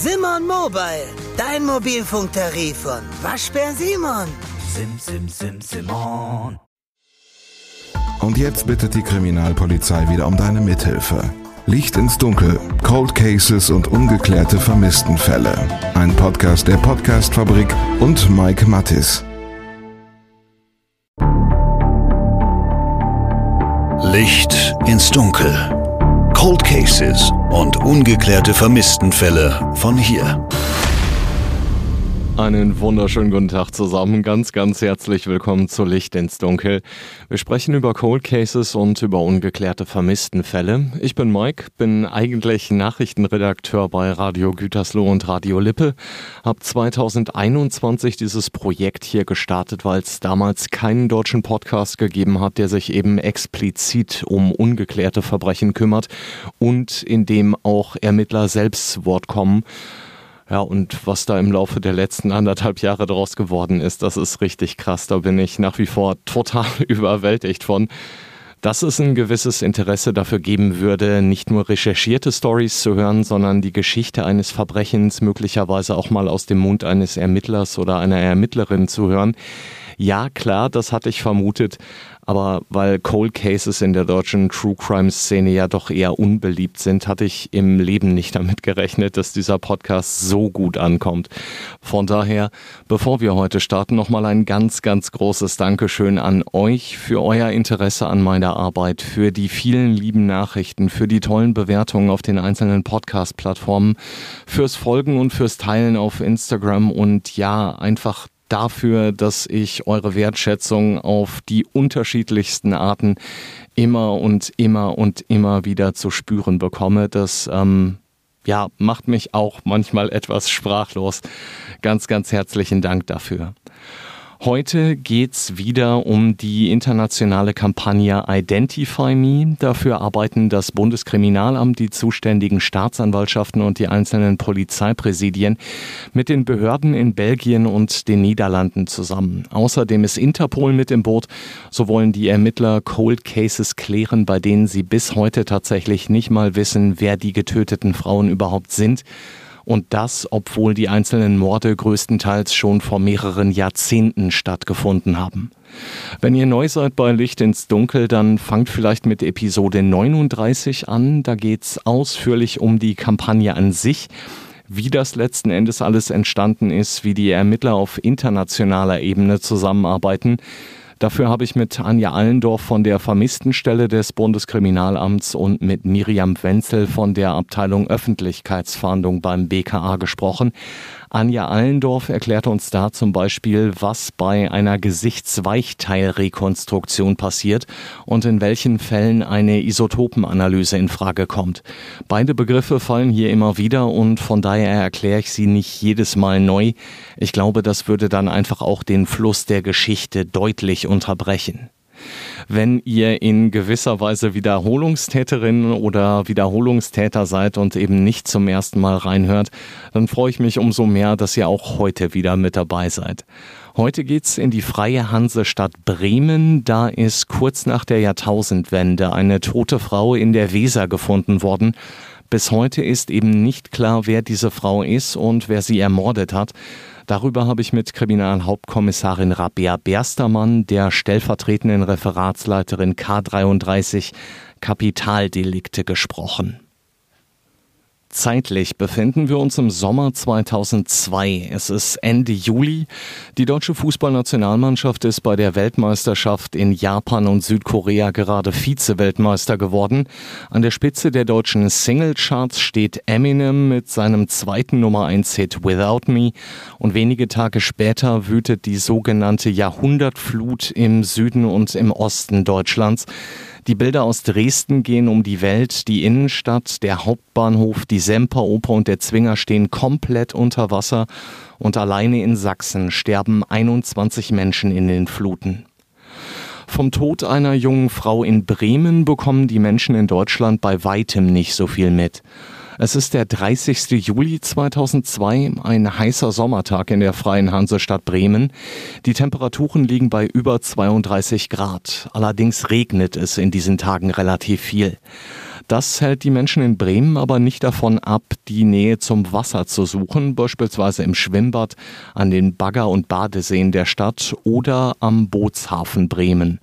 Simon Mobile, dein Mobilfunktarif von Waschbär Simon. Sim, sim, sim, Simon. Und jetzt bittet die Kriminalpolizei wieder um deine Mithilfe. Licht ins Dunkel, Cold Cases und ungeklärte Vermisstenfälle. Ein Podcast der Podcastfabrik und Mike Mattis. Licht ins Dunkel. Cold Cases und ungeklärte Vermisstenfälle von hier. Einen wunderschönen guten Tag zusammen. Ganz, ganz herzlich willkommen zu Licht ins Dunkel. Wir sprechen über Cold Cases und über ungeklärte Vermisstenfälle. Ich bin Mike, bin eigentlich Nachrichtenredakteur bei Radio Gütersloh und Radio Lippe. Hab 2021 dieses Projekt hier gestartet, weil es damals keinen deutschen Podcast gegeben hat, der sich eben explizit um ungeklärte Verbrechen kümmert und in dem auch Ermittler selbst zu Wort kommen. Ja, und was da im Laufe der letzten anderthalb Jahre daraus geworden ist, das ist richtig krass. Da bin ich nach wie vor total überwältigt von. Dass es ein gewisses Interesse dafür geben würde, nicht nur recherchierte Stories zu hören, sondern die Geschichte eines Verbrechens möglicherweise auch mal aus dem Mund eines Ermittlers oder einer Ermittlerin zu hören. Ja, klar, das hatte ich vermutet, aber weil Cold Cases in der deutschen True Crime Szene ja doch eher unbeliebt sind, hatte ich im Leben nicht damit gerechnet, dass dieser Podcast so gut ankommt. Von daher, bevor wir heute starten, nochmal ein ganz, ganz großes Dankeschön an euch für euer Interesse an meiner Arbeit, für die vielen lieben Nachrichten, für die tollen Bewertungen auf den einzelnen Podcast-Plattformen, fürs Folgen und fürs Teilen auf Instagram und ja, einfach dafür, dass ich eure Wertschätzung auf die unterschiedlichsten Arten immer und immer und immer wieder zu spüren bekomme. Das ähm, ja, macht mich auch manchmal etwas sprachlos. Ganz, ganz herzlichen Dank dafür. Heute geht's wieder um die internationale Kampagne Identify Me. Dafür arbeiten das Bundeskriminalamt, die zuständigen Staatsanwaltschaften und die einzelnen Polizeipräsidien mit den Behörden in Belgien und den Niederlanden zusammen. Außerdem ist Interpol mit im Boot. So wollen die Ermittler Cold Cases klären, bei denen sie bis heute tatsächlich nicht mal wissen, wer die getöteten Frauen überhaupt sind. Und das, obwohl die einzelnen Morde größtenteils schon vor mehreren Jahrzehnten stattgefunden haben. Wenn ihr neu seid bei Licht ins Dunkel, dann fangt vielleicht mit Episode 39 an. Da geht's ausführlich um die Kampagne an sich wie das letzten Endes alles entstanden ist, wie die Ermittler auf internationaler Ebene zusammenarbeiten. Dafür habe ich mit Anja Allendorf von der Vermisstenstelle des Bundeskriminalamts und mit Miriam Wenzel von der Abteilung Öffentlichkeitsfahndung beim BKA gesprochen. Anja Allendorf erklärt uns da zum Beispiel, was bei einer Gesichtsweichteilrekonstruktion passiert und in welchen Fällen eine Isotopenanalyse in Frage kommt. Beide Begriffe fallen hier immer wieder und von daher erkläre ich sie nicht jedes Mal neu. Ich glaube, das würde dann einfach auch den Fluss der Geschichte deutlich unterbrechen. Wenn ihr in gewisser Weise Wiederholungstäterin oder Wiederholungstäter seid und eben nicht zum ersten Mal reinhört, dann freue ich mich umso mehr, dass ihr auch heute wieder mit dabei seid. Heute geht's in die freie Hansestadt Bremen. Da ist kurz nach der Jahrtausendwende eine tote Frau in der Weser gefunden worden. Bis heute ist eben nicht klar, wer diese Frau ist und wer sie ermordet hat. Darüber habe ich mit Kriminalhauptkommissarin Rabea Berstermann, der stellvertretenden Referatsleiterin K33 Kapitaldelikte gesprochen. Zeitlich befinden wir uns im Sommer 2002. Es ist Ende Juli. Die deutsche Fußballnationalmannschaft ist bei der Weltmeisterschaft in Japan und Südkorea gerade Vize-Weltmeister geworden. An der Spitze der deutschen Singlecharts steht Eminem mit seinem zweiten Nummer 1 Hit Without Me und wenige Tage später wütet die sogenannte Jahrhundertflut im Süden und im Osten Deutschlands. Die Bilder aus Dresden gehen um die Welt. Die Innenstadt, der Hauptbahnhof, die Semperoper und der Zwinger stehen komplett unter Wasser. Und alleine in Sachsen sterben 21 Menschen in den Fluten. Vom Tod einer jungen Frau in Bremen bekommen die Menschen in Deutschland bei weitem nicht so viel mit. Es ist der 30. Juli 2002, ein heißer Sommertag in der freien Hansestadt Bremen. Die Temperaturen liegen bei über 32 Grad. Allerdings regnet es in diesen Tagen relativ viel. Das hält die Menschen in Bremen aber nicht davon ab, die Nähe zum Wasser zu suchen, beispielsweise im Schwimmbad, an den Bagger- und Badeseen der Stadt oder am Bootshafen Bremen.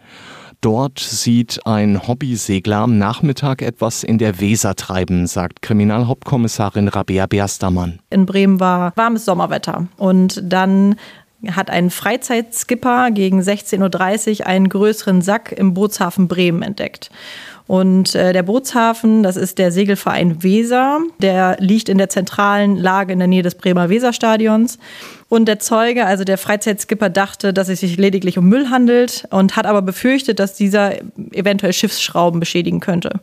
Dort sieht ein Hobbysegler am Nachmittag etwas in der Weser treiben, sagt Kriminalhauptkommissarin Rabea Berstermann. In Bremen war warmes Sommerwetter und dann hat ein Freizeitskipper gegen 16.30 Uhr einen größeren Sack im Bootshafen Bremen entdeckt. Und äh, der Bootshafen, das ist der Segelverein Weser, der liegt in der zentralen Lage in der Nähe des Bremer Weserstadions. Und der Zeuge, also der Freizeitskipper, dachte, dass es sich lediglich um Müll handelt und hat aber befürchtet, dass dieser eventuell Schiffsschrauben beschädigen könnte.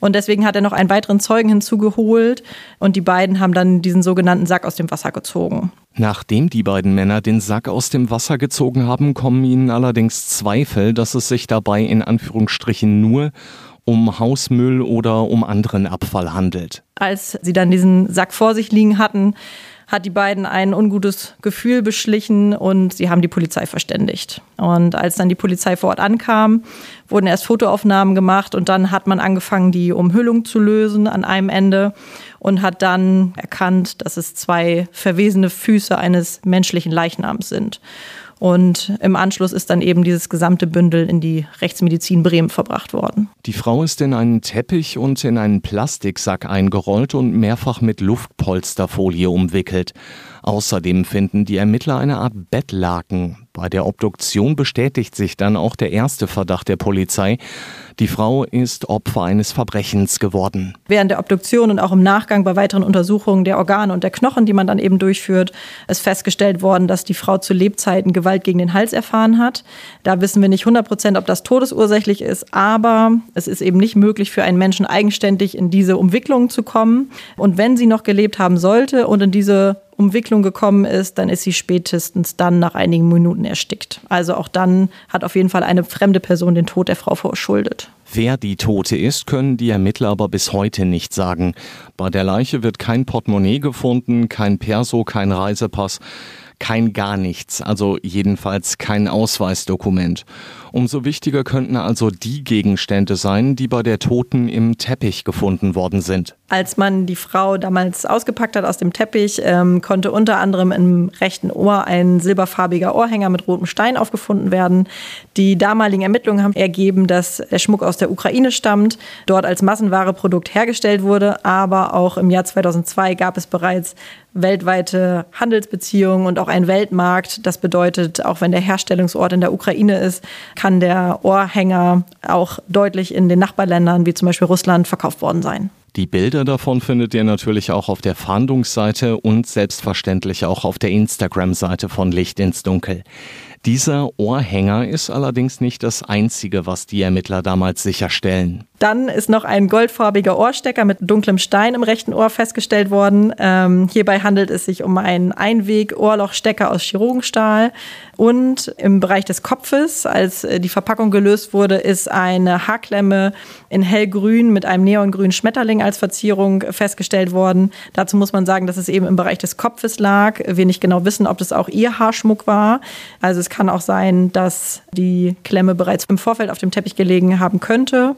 Und deswegen hat er noch einen weiteren Zeugen hinzugeholt und die beiden haben dann diesen sogenannten Sack aus dem Wasser gezogen. Nachdem die beiden Männer den Sack aus dem Wasser gezogen haben, kommen ihnen allerdings Zweifel, dass es sich dabei in Anführungsstrichen nur um Hausmüll oder um anderen Abfall handelt. Als sie dann diesen Sack vor sich liegen hatten, hat die beiden ein ungutes Gefühl beschlichen und sie haben die Polizei verständigt. Und als dann die Polizei vor Ort ankam, wurden erst Fotoaufnahmen gemacht und dann hat man angefangen, die Umhüllung zu lösen an einem Ende und hat dann erkannt, dass es zwei verwesene Füße eines menschlichen Leichnams sind. Und im Anschluss ist dann eben dieses gesamte Bündel in die Rechtsmedizin Bremen verbracht worden. Die Frau ist in einen Teppich und in einen Plastiksack eingerollt und mehrfach mit Luftpolsterfolie umwickelt. Außerdem finden die Ermittler eine Art Bettlaken. Bei der Obduktion bestätigt sich dann auch der erste Verdacht der Polizei. Die Frau ist Opfer eines Verbrechens geworden. Während der Obduktion und auch im Nachgang bei weiteren Untersuchungen der Organe und der Knochen, die man dann eben durchführt, ist festgestellt worden, dass die Frau zu Lebzeiten Gewalt gegen den Hals erfahren hat. Da wissen wir nicht 100 Prozent, ob das todesursächlich ist, aber es ist eben nicht möglich für einen Menschen eigenständig in diese Umwicklung zu kommen. Und wenn sie noch gelebt haben sollte und in diese Umwicklung gekommen ist, dann ist sie spätestens dann nach einigen Minuten erstickt. Also auch dann hat auf jeden Fall eine fremde Person den Tod der Frau verschuldet. Wer die Tote ist, können die Ermittler aber bis heute nicht sagen. Bei der Leiche wird kein Portemonnaie gefunden, kein Perso, kein Reisepass kein gar nichts, also jedenfalls kein Ausweisdokument. Umso wichtiger könnten also die Gegenstände sein, die bei der Toten im Teppich gefunden worden sind. Als man die Frau damals ausgepackt hat aus dem Teppich, ähm, konnte unter anderem im rechten Ohr ein silberfarbiger Ohrhänger mit rotem Stein aufgefunden werden. Die damaligen Ermittlungen haben ergeben, dass der Schmuck aus der Ukraine stammt, dort als Massenwareprodukt hergestellt wurde, aber auch im Jahr 2002 gab es bereits weltweite Handelsbeziehungen und auch einen Weltmarkt. Das bedeutet, auch wenn der Herstellungsort in der Ukraine ist, kann der Ohrhänger auch deutlich in den Nachbarländern wie zum Beispiel Russland verkauft worden sein. Die Bilder davon findet ihr natürlich auch auf der Fahndungsseite und selbstverständlich auch auf der Instagram-Seite von Licht ins Dunkel. Dieser Ohrhänger ist allerdings nicht das einzige, was die Ermittler damals sicherstellen. Dann ist noch ein goldfarbiger Ohrstecker mit dunklem Stein im rechten Ohr festgestellt worden. Ähm, hierbei handelt es sich um einen Einweg-Ohrlochstecker aus Chirurgenstahl. Und im Bereich des Kopfes, als äh, die Verpackung gelöst wurde, ist eine Haarklemme in hellgrün mit einem neongrünen Schmetterling als Verzierung festgestellt worden. Dazu muss man sagen, dass es eben im Bereich des Kopfes lag. Wir nicht genau wissen, ob das auch ihr Haarschmuck war. Also es kann auch sein, dass die Klemme bereits im Vorfeld auf dem Teppich gelegen haben könnte.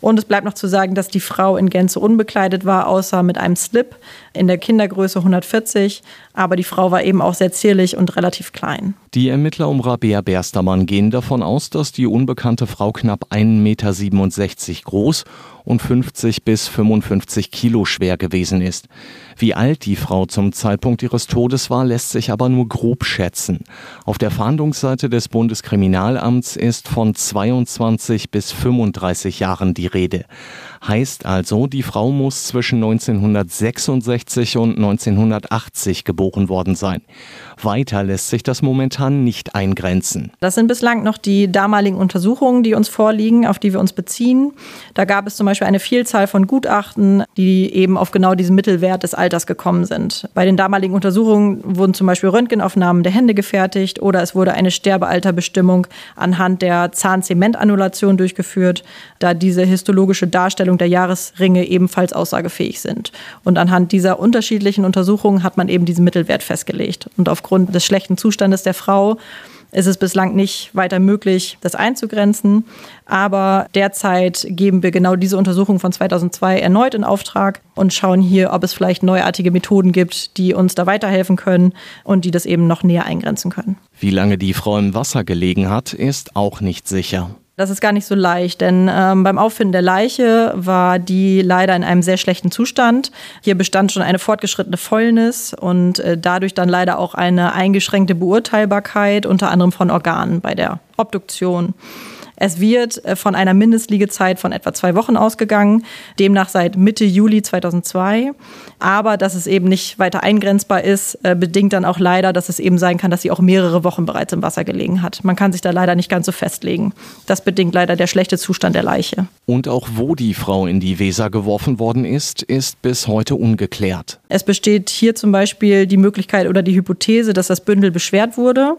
Und es bleibt noch zu sagen, dass die Frau in Gänze unbekleidet war, außer mit einem Slip in der Kindergröße 140. Aber die Frau war eben auch sehr zierlich und relativ klein. Die Ermittler um Rabea Berstermann gehen davon aus, dass die unbekannte Frau knapp 1,67 Meter groß und 50 bis 55 Kilo schwer gewesen ist. Wie alt die Frau zum Zeitpunkt ihres Todes war, lässt sich aber nur grob schätzen. Auf der Fahndungsseite des Bundeskriminalamts ist von 22 bis 35 Jahren die Rede. Heißt also, die Frau muss zwischen 1966 und 1980 geboren worden sein. Weiter lässt sich das momentan nicht eingrenzen. Das sind bislang noch die damaligen Untersuchungen, die uns vorliegen, auf die wir uns beziehen. Da gab es zum Beispiel eine Vielzahl von Gutachten, die eben auf genau diesen Mittelwert des Alters gekommen sind. Bei den damaligen Untersuchungen wurden zum Beispiel Röntgenaufnahmen der Hände gefertigt oder es wurde eine Sterbealterbestimmung anhand der Zahnzementannulation durchgeführt, da diese histologische Darstellung der Jahresringe ebenfalls aussagefähig sind. Und anhand dieser unterschiedlichen Untersuchungen hat man eben diesen Mittelwert festgelegt. Und aufgrund des schlechten Zustandes der Frau ist es bislang nicht weiter möglich, das einzugrenzen. Aber derzeit geben wir genau diese Untersuchung von 2002 erneut in Auftrag und schauen hier, ob es vielleicht neuartige Methoden gibt, die uns da weiterhelfen können und die das eben noch näher eingrenzen können. Wie lange die Frau im Wasser gelegen hat, ist auch nicht sicher. Das ist gar nicht so leicht, denn ähm, beim Auffinden der Leiche war die leider in einem sehr schlechten Zustand. Hier bestand schon eine fortgeschrittene Fäulnis und äh, dadurch dann leider auch eine eingeschränkte Beurteilbarkeit, unter anderem von Organen bei der Obduktion. Es wird äh, von einer Mindestliegezeit von etwa zwei Wochen ausgegangen, demnach seit Mitte Juli 2002. Aber dass es eben nicht weiter eingrenzbar ist, äh, bedingt dann auch leider, dass es eben sein kann, dass sie auch mehrere Wochen bereits im Wasser gelegen hat. Man kann sich da leider nicht ganz so festlegen. Das bedingt leider der schlechte Zustand der Leiche. Und auch wo die Frau in die Weser geworfen worden ist, ist bis heute ungeklärt. Es besteht hier zum Beispiel die Möglichkeit oder die Hypothese, dass das Bündel beschwert wurde.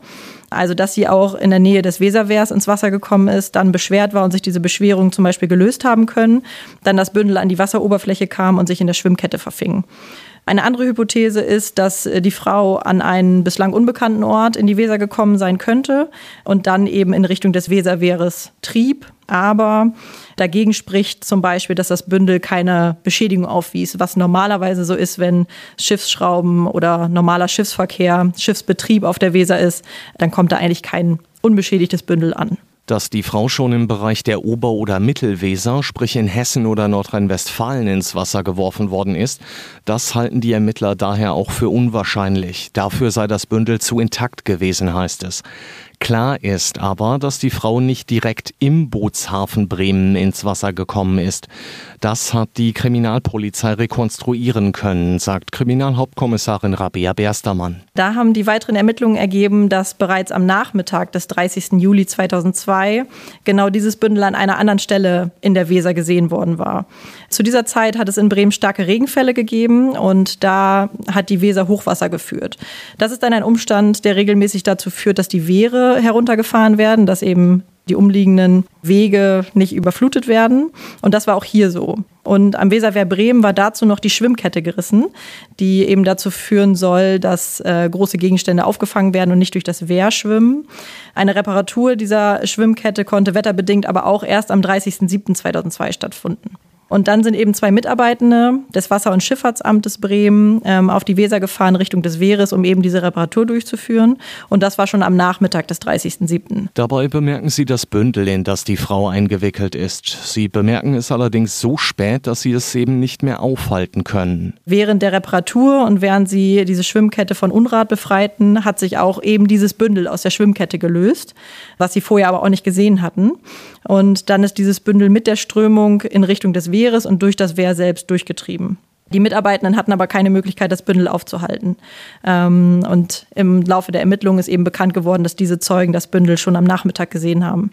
Also, dass sie auch in der Nähe des Weserwehrs ins Wasser gekommen ist, dann beschwert war und sich diese Beschwerung zum Beispiel gelöst haben können, dann das Bündel an die Wasseroberfläche kam und sich in der Schwimmkette verfing. Eine andere Hypothese ist, dass äh, die Frau an einen bislang unbekannten Ort in die Weser gekommen sein könnte und dann eben in Richtung des Weserwehres trieb. Aber dagegen spricht zum Beispiel, dass das Bündel keine Beschädigung aufwies, was normalerweise so ist, wenn Schiffsschrauben oder normaler Schiffsverkehr, Schiffsbetrieb auf der Weser ist, dann kommt da eigentlich kein unbeschädigtes Bündel an. Dass die Frau schon im Bereich der Ober- oder Mittelweser, sprich in Hessen oder Nordrhein-Westfalen, ins Wasser geworfen worden ist, das halten die Ermittler daher auch für unwahrscheinlich. Dafür sei das Bündel zu intakt gewesen, heißt es. Klar ist aber, dass die Frau nicht direkt im Bootshafen Bremen ins Wasser gekommen ist. Das hat die Kriminalpolizei rekonstruieren können, sagt Kriminalhauptkommissarin Rabea Berstermann. Da haben die weiteren Ermittlungen ergeben, dass bereits am Nachmittag des 30. Juli 2002 genau dieses Bündel an einer anderen Stelle in der Weser gesehen worden war. Zu dieser Zeit hat es in Bremen starke Regenfälle gegeben und da hat die Weser Hochwasser geführt. Das ist dann ein Umstand, der regelmäßig dazu führt, dass die Wehre heruntergefahren werden, dass eben die umliegenden Wege nicht überflutet werden. Und das war auch hier so. Und am Weserwehr Bremen war dazu noch die Schwimmkette gerissen, die eben dazu führen soll, dass äh, große Gegenstände aufgefangen werden und nicht durch das Wehr schwimmen. Eine Reparatur dieser Schwimmkette konnte wetterbedingt aber auch erst am 30.07.2002 stattfinden. Und dann sind eben zwei Mitarbeitende des Wasser- und Schifffahrtsamtes Bremen ähm, auf die Weser gefahren Richtung des Wehres, um eben diese Reparatur durchzuführen. Und das war schon am Nachmittag des 30.07. Dabei bemerken sie das Bündel, in das die Frau eingewickelt ist. Sie bemerken es allerdings so spät, dass sie es eben nicht mehr aufhalten können. Während der Reparatur und während sie diese Schwimmkette von Unrat befreiten, hat sich auch eben dieses Bündel aus der Schwimmkette gelöst, was sie vorher aber auch nicht gesehen hatten. Und dann ist dieses Bündel mit der Strömung in Richtung des Wehres und durch das Wehr selbst durchgetrieben. Die Mitarbeitenden hatten aber keine Möglichkeit, das Bündel aufzuhalten. Ähm, und im Laufe der Ermittlungen ist eben bekannt geworden, dass diese Zeugen das Bündel schon am Nachmittag gesehen haben.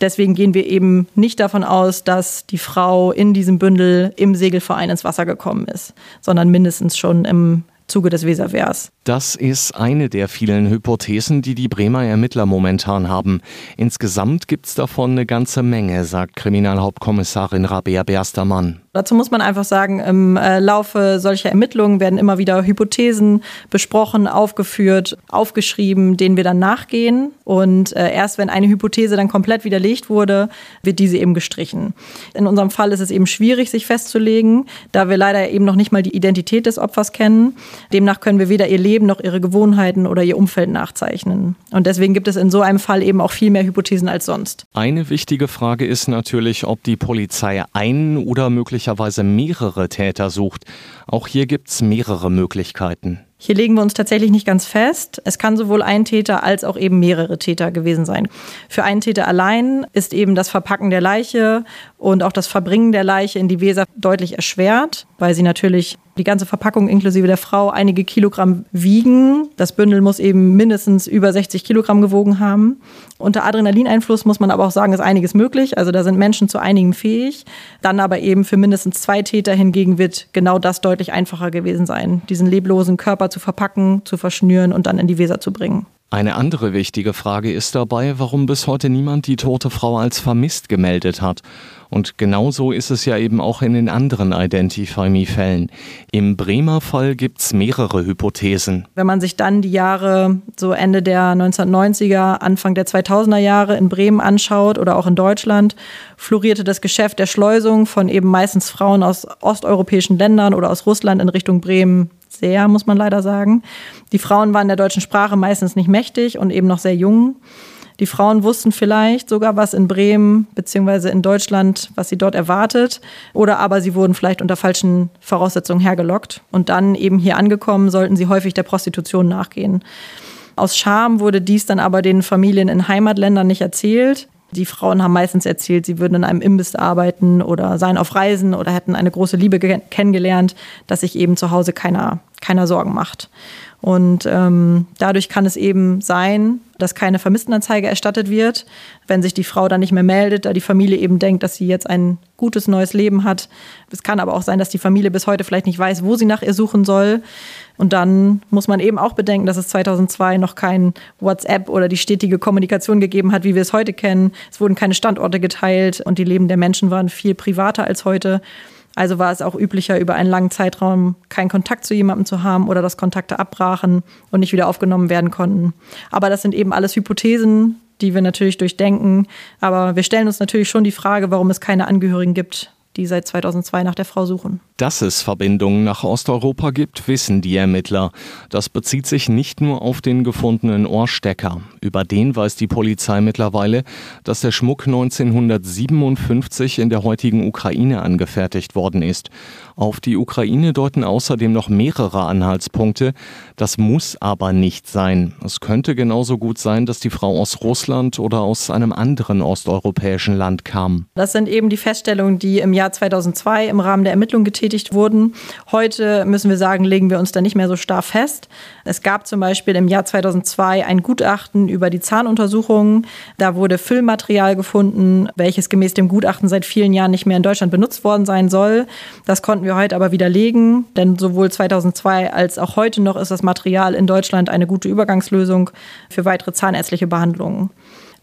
Deswegen gehen wir eben nicht davon aus, dass die Frau in diesem Bündel im Segelverein ins Wasser gekommen ist, sondern mindestens schon im Zuge des Weserwehrs. Das ist eine der vielen Hypothesen, die die Bremer Ermittler momentan haben. Insgesamt gibt es davon eine ganze Menge, sagt Kriminalhauptkommissarin Rabea Berstermann. Dazu muss man einfach sagen, im äh, Laufe solcher Ermittlungen werden immer wieder Hypothesen besprochen, aufgeführt, aufgeschrieben, denen wir dann nachgehen. Und äh, erst wenn eine Hypothese dann komplett widerlegt wurde, wird diese eben gestrichen. In unserem Fall ist es eben schwierig, sich festzulegen, da wir leider eben noch nicht mal die Identität des Opfers kennen. Demnach können wir weder ihr Leben noch ihre Gewohnheiten oder ihr Umfeld nachzeichnen. Und deswegen gibt es in so einem Fall eben auch viel mehr Hypothesen als sonst. Eine wichtige Frage ist natürlich, ob die Polizei einen oder möglicherweise mehrere Täter sucht. Auch hier gibt es mehrere Möglichkeiten. Hier legen wir uns tatsächlich nicht ganz fest. Es kann sowohl ein Täter als auch eben mehrere Täter gewesen sein. Für einen Täter allein ist eben das Verpacken der Leiche und auch das Verbringen der Leiche in die Weser deutlich erschwert, weil sie natürlich die ganze Verpackung inklusive der Frau einige Kilogramm wiegen. Das Bündel muss eben mindestens über 60 Kilogramm gewogen haben. Unter Adrenalineinfluss muss man aber auch sagen, ist einiges möglich. Also da sind Menschen zu einigem fähig. Dann aber eben für mindestens zwei Täter hingegen wird genau das deutlich einfacher gewesen sein, diesen leblosen Körper zu verpacken, zu verschnüren und dann in die Weser zu bringen. Eine andere wichtige Frage ist dabei, warum bis heute niemand die tote Frau als vermisst gemeldet hat. Und genauso ist es ja eben auch in den anderen Identify Me-Fällen. Im Bremer Fall gibt es mehrere Hypothesen. Wenn man sich dann die Jahre so Ende der 1990er, Anfang der 2000er Jahre in Bremen anschaut oder auch in Deutschland, florierte das Geschäft der Schleusung von eben meistens Frauen aus osteuropäischen Ländern oder aus Russland in Richtung Bremen sehr, muss man leider sagen. Die Frauen waren der deutschen Sprache meistens nicht mächtig und eben noch sehr jung. Die Frauen wussten vielleicht sogar, was in Bremen bzw. in Deutschland, was sie dort erwartet. Oder aber sie wurden vielleicht unter falschen Voraussetzungen hergelockt. Und dann eben hier angekommen, sollten sie häufig der Prostitution nachgehen. Aus Scham wurde dies dann aber den Familien in Heimatländern nicht erzählt. Die Frauen haben meistens erzählt, sie würden in einem Imbiss arbeiten oder seien auf Reisen oder hätten eine große Liebe kennengelernt, dass sich eben zu Hause keiner, keiner Sorgen macht. Und ähm, dadurch kann es eben sein, dass keine Vermisstenanzeige erstattet wird, wenn sich die Frau dann nicht mehr meldet, da die Familie eben denkt, dass sie jetzt ein gutes neues Leben hat. Es kann aber auch sein, dass die Familie bis heute vielleicht nicht weiß, wo sie nach ihr suchen soll. Und dann muss man eben auch bedenken, dass es 2002 noch kein WhatsApp oder die stetige Kommunikation gegeben hat, wie wir es heute kennen. Es wurden keine Standorte geteilt und die Leben der Menschen waren viel privater als heute. Also war es auch üblicher, über einen langen Zeitraum keinen Kontakt zu jemandem zu haben oder dass Kontakte abbrachen und nicht wieder aufgenommen werden konnten. Aber das sind eben alles Hypothesen, die wir natürlich durchdenken. Aber wir stellen uns natürlich schon die Frage, warum es keine Angehörigen gibt, die seit 2002 nach der Frau suchen. Dass es Verbindungen nach Osteuropa gibt, wissen die Ermittler. Das bezieht sich nicht nur auf den gefundenen Ohrstecker. Über den weiß die Polizei mittlerweile, dass der Schmuck 1957 in der heutigen Ukraine angefertigt worden ist. Auf die Ukraine deuten außerdem noch mehrere Anhaltspunkte. Das muss aber nicht sein. Es könnte genauso gut sein, dass die Frau aus Russland oder aus einem anderen osteuropäischen Land kam. Das sind eben die Feststellungen, die im Jahr 2002 im Rahmen der Ermittlungen getätigt getätigt wurden. Heute müssen wir sagen, legen wir uns da nicht mehr so starr fest. Es gab zum Beispiel im Jahr 2002 ein Gutachten über die Zahnuntersuchungen. Da wurde Füllmaterial gefunden, welches gemäß dem Gutachten seit vielen Jahren nicht mehr in Deutschland benutzt worden sein soll. Das konnten wir heute aber widerlegen, denn sowohl 2002 als auch heute noch ist das Material in Deutschland eine gute Übergangslösung für weitere zahnärztliche Behandlungen.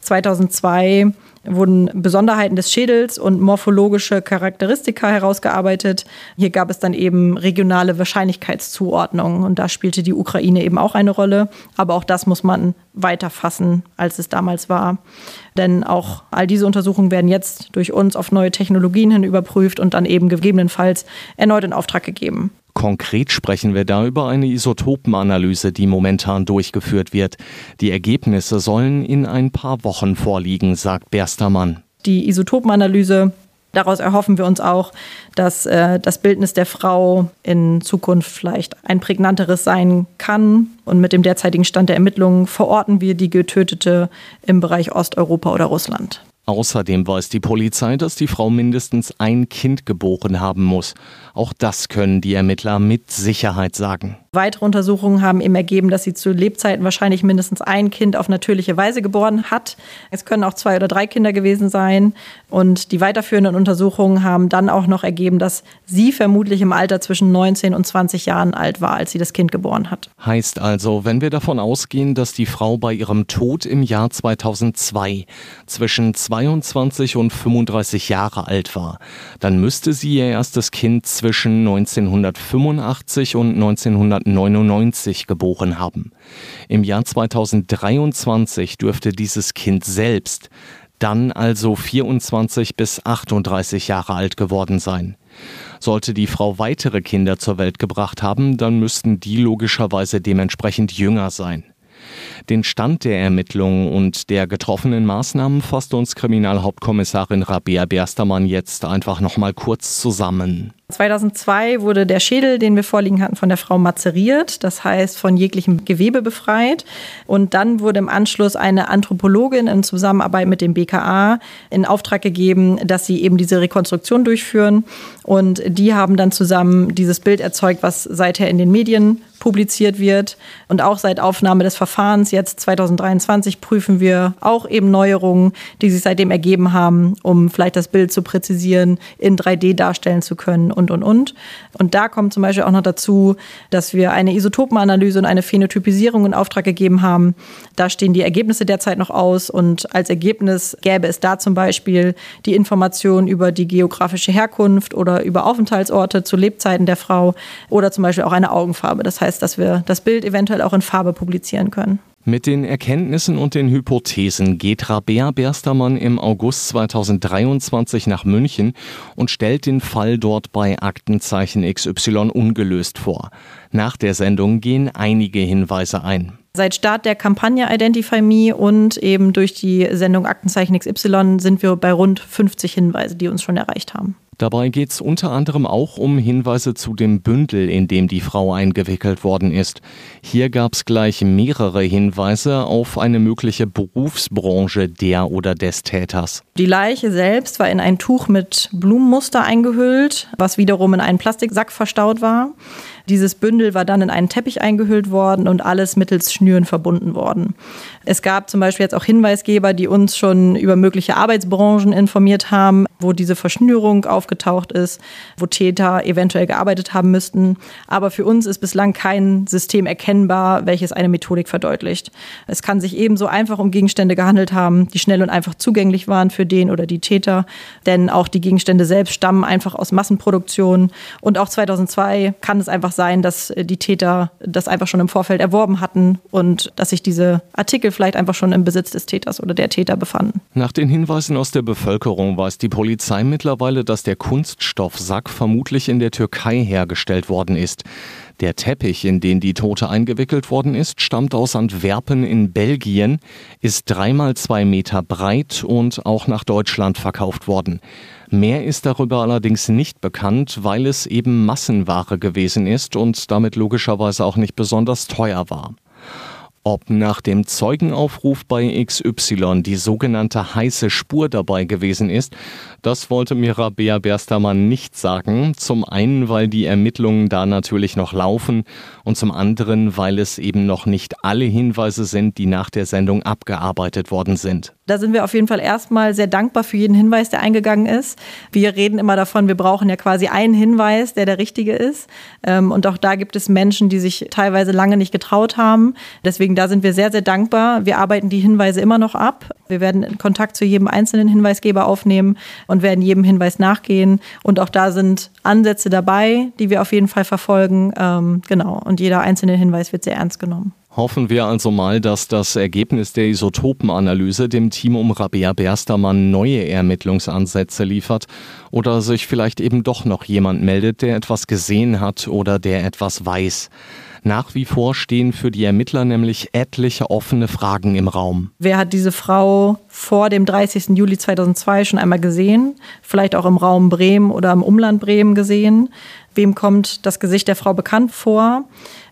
2002 wurden Besonderheiten des Schädels und morphologische Charakteristika herausgearbeitet. Hier gab es dann eben regionale Wahrscheinlichkeitszuordnungen und da spielte die Ukraine eben auch eine Rolle. Aber auch das muss man weiter fassen, als es damals war. Denn auch all diese Untersuchungen werden jetzt durch uns auf neue Technologien hin überprüft und dann eben gegebenenfalls erneut in Auftrag gegeben. Konkret sprechen wir da über eine Isotopenanalyse, die momentan durchgeführt wird. Die Ergebnisse sollen in ein paar Wochen vorliegen, sagt Berstermann. Die Isotopenanalyse Daraus erhoffen wir uns auch, dass äh, das Bildnis der Frau in Zukunft vielleicht ein prägnanteres sein kann. Und mit dem derzeitigen Stand der Ermittlungen verorten wir die Getötete im Bereich Osteuropa oder Russland. Außerdem weiß die Polizei, dass die Frau mindestens ein Kind geboren haben muss. Auch das können die Ermittler mit Sicherheit sagen. Weitere Untersuchungen haben eben ergeben, dass sie zu Lebzeiten wahrscheinlich mindestens ein Kind auf natürliche Weise geboren hat. Es können auch zwei oder drei Kinder gewesen sein. Und die weiterführenden Untersuchungen haben dann auch noch ergeben, dass sie vermutlich im Alter zwischen 19 und 20 Jahren alt war, als sie das Kind geboren hat. Heißt also, wenn wir davon ausgehen, dass die Frau bei ihrem Tod im Jahr 2002 zwischen 22 und 35 Jahre alt war, dann müsste sie ihr erstes Kind zwischen 1985 und 1999 geboren haben. Im Jahr 2023 dürfte dieses Kind selbst dann also 24 bis 38 Jahre alt geworden sein. Sollte die Frau weitere Kinder zur Welt gebracht haben, dann müssten die logischerweise dementsprechend jünger sein. Den Stand der Ermittlungen und der getroffenen Maßnahmen fasst uns Kriminalhauptkommissarin Rabea Berstermann jetzt einfach nochmal kurz zusammen. 2002 wurde der Schädel, den wir vorliegen hatten, von der Frau mazeriert, das heißt von jeglichem Gewebe befreit. Und dann wurde im Anschluss eine Anthropologin in Zusammenarbeit mit dem BKA in Auftrag gegeben, dass sie eben diese Rekonstruktion durchführen. Und die haben dann zusammen dieses Bild erzeugt, was seither in den Medien publiziert wird. Und auch seit Aufnahme des Verfahrens jetzt 2023 prüfen wir auch eben Neuerungen, die sich seitdem ergeben haben, um vielleicht das Bild zu präzisieren, in 3D darstellen zu können und, und, und. Und da kommt zum Beispiel auch noch dazu, dass wir eine Isotopenanalyse und eine Phänotypisierung in Auftrag gegeben haben. Da stehen die Ergebnisse derzeit noch aus und als Ergebnis gäbe es da zum Beispiel die Information über die geografische Herkunft oder über Aufenthaltsorte zu Lebzeiten der Frau oder zum Beispiel auch eine Augenfarbe. Das heißt, dass wir das Bild eventuell auch in Farbe publizieren können. Mit den Erkenntnissen und den Hypothesen geht Rabea Berstermann im August 2023 nach München und stellt den Fall dort bei Aktenzeichen XY ungelöst vor. Nach der Sendung gehen einige Hinweise ein. Seit Start der Kampagne Identify Me und eben durch die Sendung Aktenzeichen XY sind wir bei rund 50 Hinweise, die uns schon erreicht haben. Dabei geht es unter anderem auch um Hinweise zu dem Bündel, in dem die Frau eingewickelt worden ist. Hier gab es gleich mehrere Hinweise auf eine mögliche Berufsbranche der oder des Täters. Die Leiche selbst war in ein Tuch mit Blumenmuster eingehüllt, was wiederum in einen Plastiksack verstaut war. Dieses Bündel war dann in einen Teppich eingehüllt worden und alles mittels Schnüren verbunden worden. Es gab zum Beispiel jetzt auch Hinweisgeber, die uns schon über mögliche Arbeitsbranchen informiert haben, wo diese Verschnürung aufgetaucht ist, wo Täter eventuell gearbeitet haben müssten. Aber für uns ist bislang kein System erkennbar, welches eine Methodik verdeutlicht. Es kann sich ebenso einfach um Gegenstände gehandelt haben, die schnell und einfach zugänglich waren für den oder die Täter. Denn auch die Gegenstände selbst stammen einfach aus Massenproduktion. Und auch 2002 kann es einfach sein, dass die Täter das einfach schon im Vorfeld erworben hatten und dass sich diese Artikel vielleicht einfach schon im Besitz des Täters oder der Täter befanden. Nach den Hinweisen aus der Bevölkerung weiß die Polizei mittlerweile, dass der Kunststoffsack vermutlich in der Türkei hergestellt worden ist. Der Teppich, in den die Tote eingewickelt worden ist, stammt aus Antwerpen in Belgien, ist dreimal zwei Meter breit und auch nach Deutschland verkauft worden. Mehr ist darüber allerdings nicht bekannt, weil es eben Massenware gewesen ist und damit logischerweise auch nicht besonders teuer war. Ob nach dem Zeugenaufruf bei XY die sogenannte heiße Spur dabei gewesen ist, das wollte mir Rabea Berstermann nicht sagen. Zum einen, weil die Ermittlungen da natürlich noch laufen und zum anderen, weil es eben noch nicht alle Hinweise sind, die nach der Sendung abgearbeitet worden sind. Da sind wir auf jeden Fall erstmal sehr dankbar für jeden Hinweis, der eingegangen ist. Wir reden immer davon, wir brauchen ja quasi einen Hinweis, der der richtige ist. Ähm, und auch da gibt es Menschen, die sich teilweise lange nicht getraut haben. Deswegen da sind wir sehr, sehr dankbar. Wir arbeiten die Hinweise immer noch ab. Wir werden Kontakt zu jedem einzelnen Hinweisgeber aufnehmen und werden jedem Hinweis nachgehen. Und auch da sind Ansätze dabei, die wir auf jeden Fall verfolgen. Ähm, genau. Und jeder einzelne Hinweis wird sehr ernst genommen. Hoffen wir also mal, dass das Ergebnis der Isotopenanalyse dem Team um Rabea Berstermann neue Ermittlungsansätze liefert oder sich vielleicht eben doch noch jemand meldet, der etwas gesehen hat oder der etwas weiß. Nach wie vor stehen für die Ermittler nämlich etliche offene Fragen im Raum. Wer hat diese Frau vor dem 30. Juli 2002 schon einmal gesehen? Vielleicht auch im Raum Bremen oder im Umland Bremen gesehen? Wem kommt das Gesicht der Frau bekannt vor?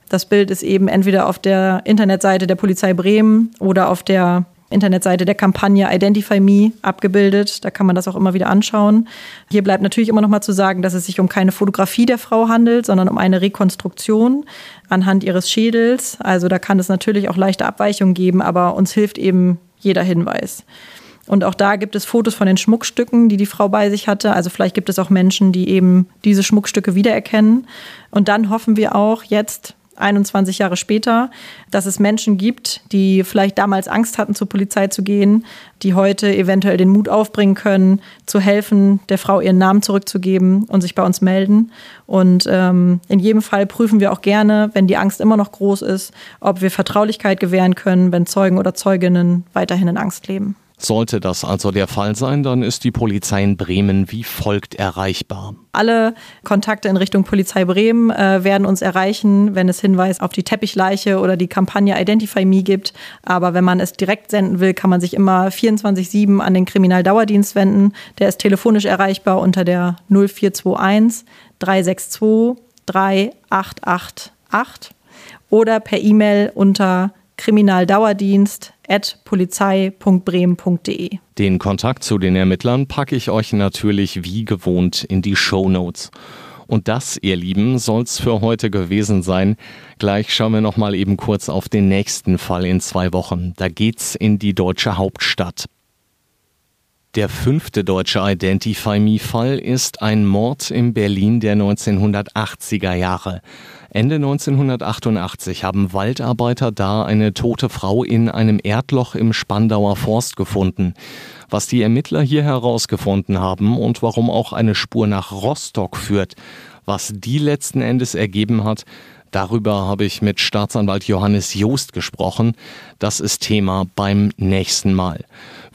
Das Bild ist eben entweder auf der Internetseite der Polizei Bremen oder auf der Internetseite der Kampagne Identify Me abgebildet. Da kann man das auch immer wieder anschauen. Hier bleibt natürlich immer noch mal zu sagen, dass es sich um keine Fotografie der Frau handelt, sondern um eine Rekonstruktion anhand ihres Schädels. Also da kann es natürlich auch leichte Abweichungen geben, aber uns hilft eben jeder Hinweis. Und auch da gibt es Fotos von den Schmuckstücken, die die Frau bei sich hatte. Also vielleicht gibt es auch Menschen, die eben diese Schmuckstücke wiedererkennen. Und dann hoffen wir auch jetzt, 21 Jahre später, dass es Menschen gibt, die vielleicht damals Angst hatten, zur Polizei zu gehen, die heute eventuell den Mut aufbringen können, zu helfen, der Frau ihren Namen zurückzugeben und sich bei uns melden. Und ähm, in jedem Fall prüfen wir auch gerne, wenn die Angst immer noch groß ist, ob wir Vertraulichkeit gewähren können, wenn Zeugen oder Zeuginnen weiterhin in Angst leben. Sollte das also der Fall sein, dann ist die Polizei in Bremen wie folgt erreichbar. Alle Kontakte in Richtung Polizei Bremen äh, werden uns erreichen, wenn es Hinweis auf die Teppichleiche oder die Kampagne Identify Me gibt. Aber wenn man es direkt senden will, kann man sich immer 24-7 an den Kriminaldauerdienst wenden. Der ist telefonisch erreichbar unter der 0421 362 3888 oder per E-Mail unter kriminaldauerdienst polizei.bremen.de. Den Kontakt zu den Ermittlern packe ich euch natürlich wie gewohnt in die Show Notes. Und das, ihr Lieben, soll's für heute gewesen sein. Gleich schauen wir noch mal eben kurz auf den nächsten Fall in zwei Wochen. Da geht's in die deutsche Hauptstadt. Der fünfte deutsche Identify Me-Fall ist ein Mord in Berlin der 1980er Jahre. Ende 1988 haben Waldarbeiter da eine tote Frau in einem Erdloch im Spandauer Forst gefunden. Was die Ermittler hier herausgefunden haben und warum auch eine Spur nach Rostock führt, was die letzten Endes ergeben hat, Darüber habe ich mit Staatsanwalt Johannes Joost gesprochen. Das ist Thema beim nächsten Mal.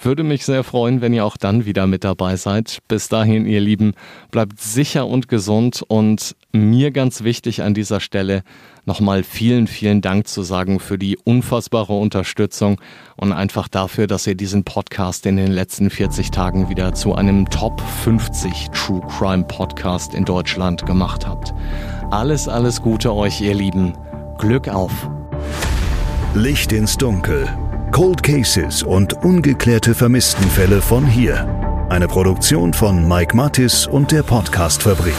Würde mich sehr freuen, wenn ihr auch dann wieder mit dabei seid. Bis dahin, ihr Lieben, bleibt sicher und gesund und mir ganz wichtig an dieser Stelle nochmal vielen, vielen Dank zu sagen für die unfassbare Unterstützung und einfach dafür, dass ihr diesen Podcast in den letzten 40 Tagen wieder zu einem Top 50 True Crime Podcast in Deutschland gemacht habt. Alles, alles Gute euch, ihr Lieben. Glück auf. Licht ins Dunkel. Cold Cases und ungeklärte Vermisstenfälle von hier. Eine Produktion von Mike Mattis und der Podcastfabrik.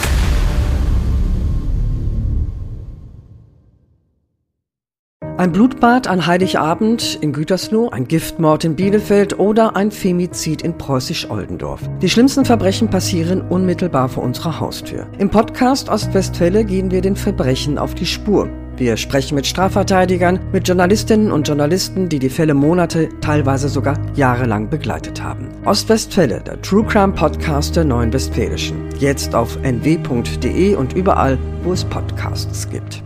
Ein Blutbad an Heiligabend in Gütersloh, ein Giftmord in Bielefeld oder ein Femizid in Preußisch-Oldendorf. Die schlimmsten Verbrechen passieren unmittelbar vor unserer Haustür. Im Podcast Ostwestfälle gehen wir den Verbrechen auf die Spur. Wir sprechen mit Strafverteidigern, mit Journalistinnen und Journalisten, die die Fälle Monate, teilweise sogar jahrelang begleitet haben. Ostwestfälle, der True Crime Podcast der Neuen Westfälischen. Jetzt auf nw.de und überall, wo es Podcasts gibt.